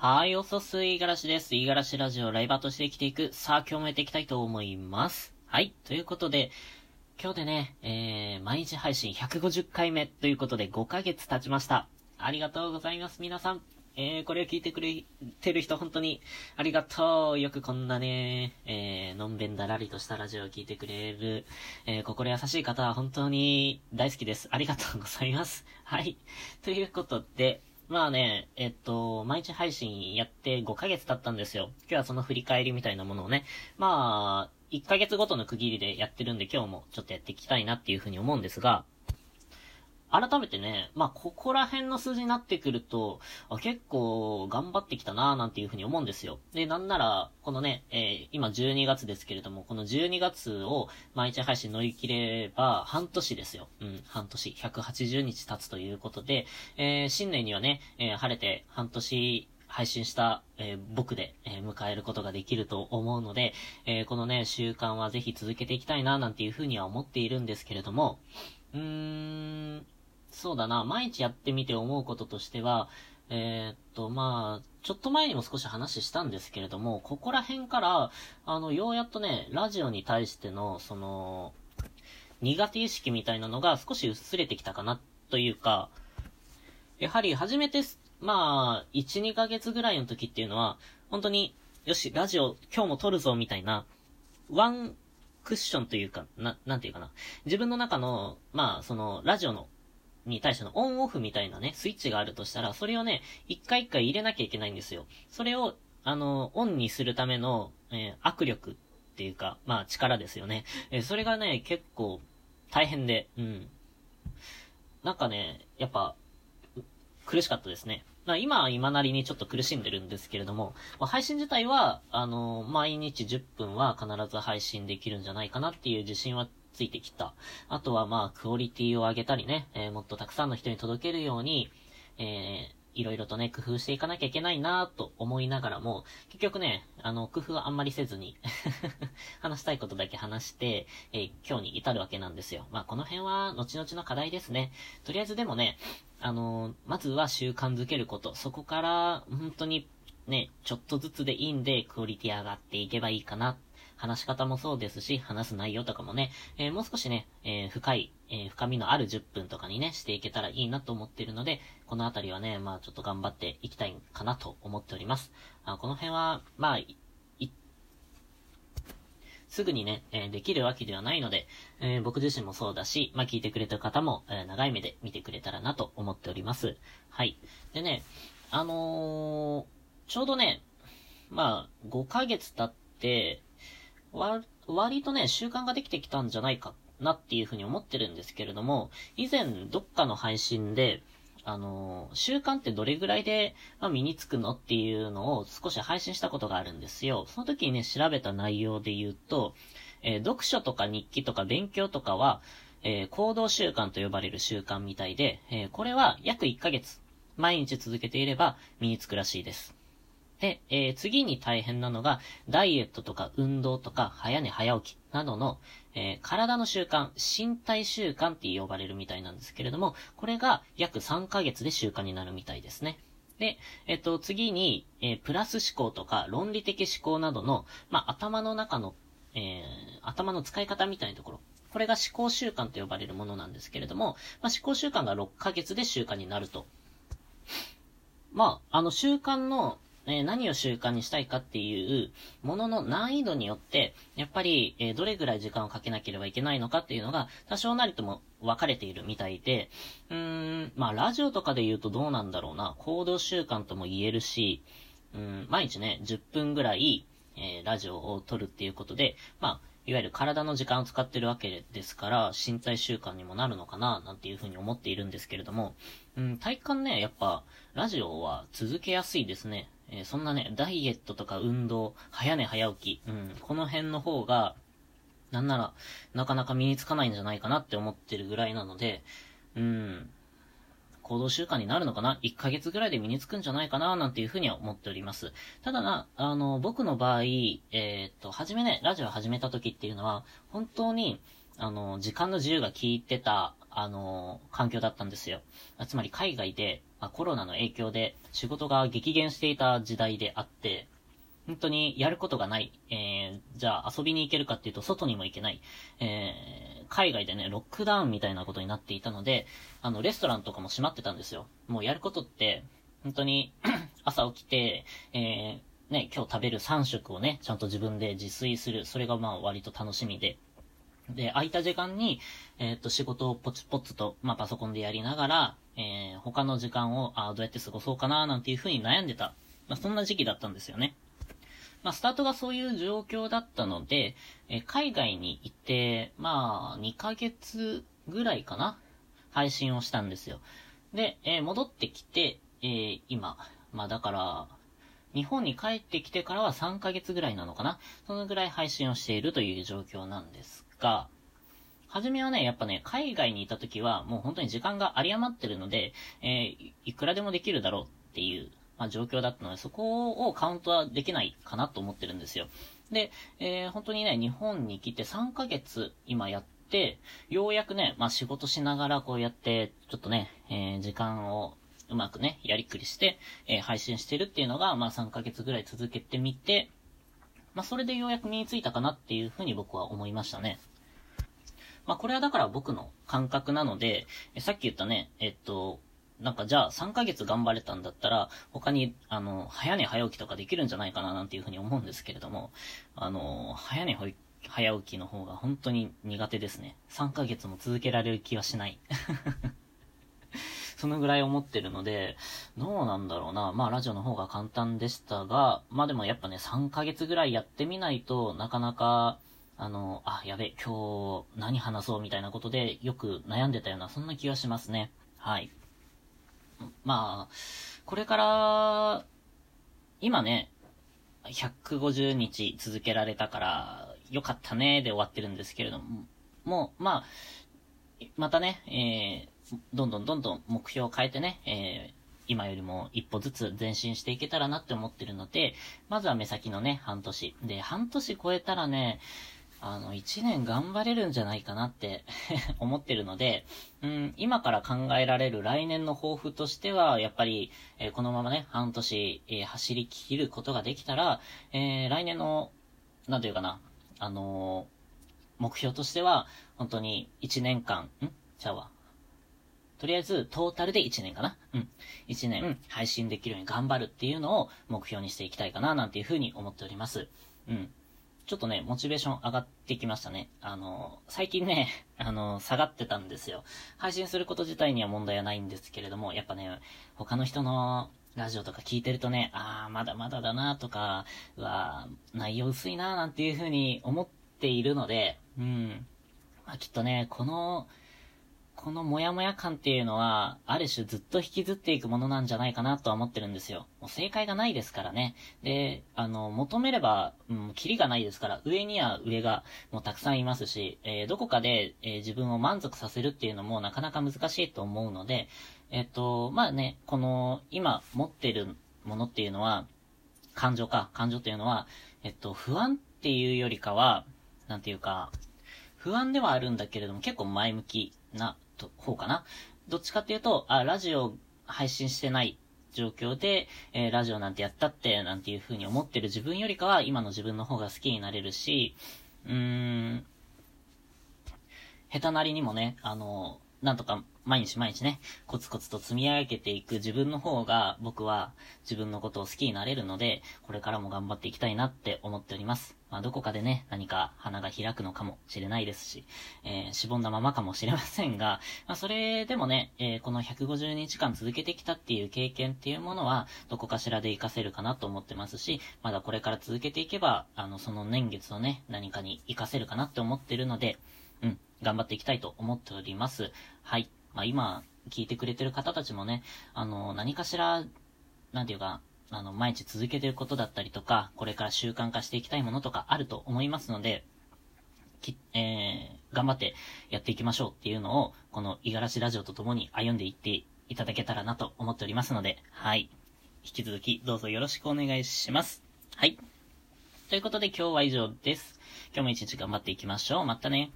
はい、おそすいがらしです。いがらしラジオライバーとして生きていく。さあ、今日もやっていきたいと思います。はい、ということで、今日でね、えー、毎日配信150回目ということで5ヶ月経ちました。ありがとうございます、皆さん。えー、これを聞いてくれてる人本当にありがとう。よくこんなね、えー、のんべんだらりとしたラジオを聞いてくれる、えー、心優しい方は本当に大好きです。ありがとうございます。はい。ということで、まあね、えっと、毎日配信やって5ヶ月経ったんですよ。今日はその振り返りみたいなものをね、まあ、1ヶ月ごとの区切りでやってるんで今日もちょっとやっていきたいなっていうふうに思うんですが、改めてね、まあ、ここら辺の数字になってくると、結構頑張ってきたなーなんていうふうに思うんですよ。で、なんなら、このね、えー、今12月ですけれども、この12月を毎日配信乗り切れば、半年ですよ。うん、半年、180日経つということで、えー、新年にはね、えー、晴れて半年配信した、えー、僕で、えー、迎えることができると思うので、えー、このね、習慣はぜひ続けていきたいな、なんていうふうには思っているんですけれども、うーん、そうだな、毎日やってみて思うこととしては、えー、っと、まあ、ちょっと前にも少し話したんですけれども、ここら辺から、あの、ようやっとね、ラジオに対しての、その、苦手意識みたいなのが少し薄れてきたかな、というか、やはり初めて、まあ、1、2ヶ月ぐらいの時っていうのは、本当に、よし、ラジオ今日も撮るぞ、みたいな、ワンクッションというか、な、なんていうかな。自分の中の、まあ、その、ラジオのに対してのオンオフみたいなね、スイッチがあるとしたら、それをね、一回一回入れなきゃいけないんですよ。それを、あの、オンにするための、えー、握力っていうか、まあ力ですよね。えー、それがね、結構大変で、うん。なんかね、やっぱ、苦しかったですね。まあ今は今なりにちょっと苦しんでるんですけれども、まあ、配信自体は、あの毎日10分は必ず配信できるんじゃないかなっていう自信はついてきた。あとはまあ、クオリティを上げたりね、えー、もっとたくさんの人に届けるように、えー、いろいろとね、工夫していかなきゃいけないなと思いながらも、結局ね、あの、工夫はあんまりせずに 話したいことだけ話して、えー、今日に至るわけなんですよ。まあ、この辺は、後々の課題ですね。とりあえずでもね、あのー、まずは習慣づけること。そこから、本当に、ね、ちょっとずつでいいんで、クオリティ上がっていけばいいかな話し方もそうですし、話す内容とかもね、えー、もう少しね、えー、深い、えー、深みのある10分とかにね、していけたらいいなと思っているので、このあたりはね、まあちょっと頑張っていきたいかなと思っております。あこの辺は、まあ、すぐにね、えー、できるわけではないので、えー、僕自身もそうだし、まあ、聞いてくれた方も、えー、長い目で見てくれたらなと思っております。はい。でね、あのちょうどね、まあ、5ヶ月経って、わ、割とね、習慣ができてきたんじゃないかなっていうふうに思ってるんですけれども、以前どっかの配信で、あの、習慣ってどれぐらいで、ま、身につくのっていうのを少し配信したことがあるんですよ。その時にね、調べた内容で言うと、えー、読書とか日記とか勉強とかは、えー、行動習慣と呼ばれる習慣みたいで、えー、これは約1ヶ月、毎日続けていれば身につくらしいです。で、えー、次に大変なのが、ダイエットとか運動とか、早寝早起きなどの、えー、体の習慣、身体習慣って呼ばれるみたいなんですけれども、これが約3ヶ月で習慣になるみたいですね。で、えっ、と、次に、えー、プラス思考とか論理的思考などの、まあ、頭の中の、えー、頭の使い方みたいなところ。これが思考習慣と呼ばれるものなんですけれども、まあ、思考習慣が6ヶ月で習慣になると。まあ、あの習慣のえ何を習慣にしたいかっていうものの難易度によって、やっぱり、えどれぐらい時間をかけなければいけないのかっていうのが、多少なりとも分かれているみたいで、うーん、まあ、ラジオとかで言うとどうなんだろうな、行動習慣とも言えるし、うん、毎日ね、10分ぐらい、えー、ラジオを撮るっていうことで、まあ、いわゆる体の時間を使ってるわけですから、身体習慣にもなるのかな、なんていうふうに思っているんですけれども、うん、体感ね、やっぱ、ラジオは続けやすいですね。えー、そんなね、ダイエットとか運動、早寝早起き、うん、この辺の方が、なんなら、なかなか身につかないんじゃないかなって思ってるぐらいなので、うん、行動習慣になるのかな ?1 ヶ月ぐらいで身につくんじゃないかななんていうふうには思っております。ただな、あの、僕の場合、えー、っと、はじめね、ラジオ始めた時っていうのは、本当に、あの、時間の自由が効いてた、あの、環境だったんですよ。つまり海外で、まあ、コロナの影響で仕事が激減していた時代であって、本当にやることがない。えー、じゃあ遊びに行けるかっていうと外にも行けない。えー、海外でね、ロックダウンみたいなことになっていたので、あの、レストランとかも閉まってたんですよ。もうやることって、本当に 朝起きて、えー、ね、今日食べる3食をね、ちゃんと自分で自炊する。それがまあ割と楽しみで。で、空いた時間に、えー、っと、仕事をポツポツと、まあ、パソコンでやりながら、えー、他の時間を、あどうやって過ごそうかな、なんていうふうに悩んでた。まあ、そんな時期だったんですよね。まあ、スタートがそういう状況だったので、えー、海外に行って、まあ、2ヶ月ぐらいかな配信をしたんですよ。で、えー、戻ってきて、えー、今、まあだから、日本に帰ってきてからは3ヶ月ぐらいなのかなそのぐらい配信をしているという状況なんですが、はじめはね、やっぱね、海外にいた時はもう本当に時間が有り余ってるので、えー、いくらでもできるだろうっていう、まあ、状況だったので、そこをカウントはできないかなと思ってるんですよ。で、えー、本当にね、日本に来て3ヶ月今やって、ようやくね、まあ、仕事しながらこうやって、ちょっとね、えー、時間をうまくね、やりくりして、えー、配信してるっていうのが、まあ、3ヶ月ぐらい続けてみて、まあ、それでようやく身についたかなっていうふうに僕は思いましたね。まあ、これはだから僕の感覚なので、えさっき言ったね、えっと、なんかじゃあ3ヶ月頑張れたんだったら、他に、あの、早寝早起きとかできるんじゃないかななんていうふうに思うんですけれども、あの、早寝早起きの方が本当に苦手ですね。3ヶ月も続けられる気はしない。そのぐらい思ってるので、どうなんだろうな。まあラジオの方が簡単でしたが、まあでもやっぱね、3ヶ月ぐらいやってみないとなかなか、あの、あ、やべ、今日何話そうみたいなことでよく悩んでたような、そんな気がしますね。はい。まあ、これから、今ね、150日続けられたから、よかったねで終わってるんですけれども、もう、まあ、またね、えー、どんどんどんどん目標を変えてね、えー、今よりも一歩ずつ前進していけたらなって思ってるので、まずは目先のね、半年。で、半年超えたらね、あの、一年頑張れるんじゃないかなって 思ってるので、うん、今から考えられる来年の抱負としては、やっぱり、えー、このままね、半年、えー、走り切ることができたら、えー、来年の、なんていうかな、あの目標としては、本当に一年間、ん？ちゃうわ。とりあえず、トータルで1年かな？うん。1年配信できるように頑張るっていうのを目標にしていきたいかな、なんていうふうに思っております。うん。ちょっとね、モチベーション上がってきましたね。あの、最近ね、あの、下がってたんですよ。配信すること自体には問題はないんですけれども、やっぱね、他の人のラジオとか聞いてるとね、ああ、まだまだだなとか、は内容薄いななんていう風に思っているので、うん。まあ、きっとね、この、このモヤモヤ感っていうのは、ある種ずっと引きずっていくものなんじゃないかなとは思ってるんですよ。もう正解がないですからね。で、あの、求めれば、うん、キリがないですから、上には上がもうたくさんいますし、えー、どこかで、えー、自分を満足させるっていうのもなかなか難しいと思うので、えっ、と、まあね、この、今持ってるものっていうのは、感情か、感情っていうのは、えっと、不安っていうよりかは、なんていうか、不安ではあるんだけれども、結構前向きな方かな？どっちかっていうと、あ、ラジオ配信してない状況で、えー、ラジオなんてやったって、なんていう風に思ってる自分よりかは、今の自分の方が好きになれるし、うーん、下手なりにもね、あの、なんとか毎日毎日ね、コツコツと積み上げていく自分の方が、僕は自分のことを好きになれるので、これからも頑張っていきたいなって思っております。まあ、どこかでね、何か花が開くのかもしれないですし、えー、しぼんだままかもしれませんが、まあ、それでもね、えー、この150日間続けてきたっていう経験っていうものは、どこかしらで活かせるかなと思ってますし、まだこれから続けていけば、あの、その年月をね、何かに活かせるかなって思ってるので、頑張っていきたいと思っております。はい。まあ、今、聞いてくれてる方たちもね、あの、何かしら、なんていうか、あの、毎日続けてることだったりとか、これから習慣化していきたいものとかあると思いますので、き、えー、頑張ってやっていきましょうっていうのを、この五十嵐ラジオと共に歩んでいっていただけたらなと思っておりますので、はい。引き続きどうぞよろしくお願いします。はい。ということで今日は以上です。今日も一日頑張っていきましょう。またね。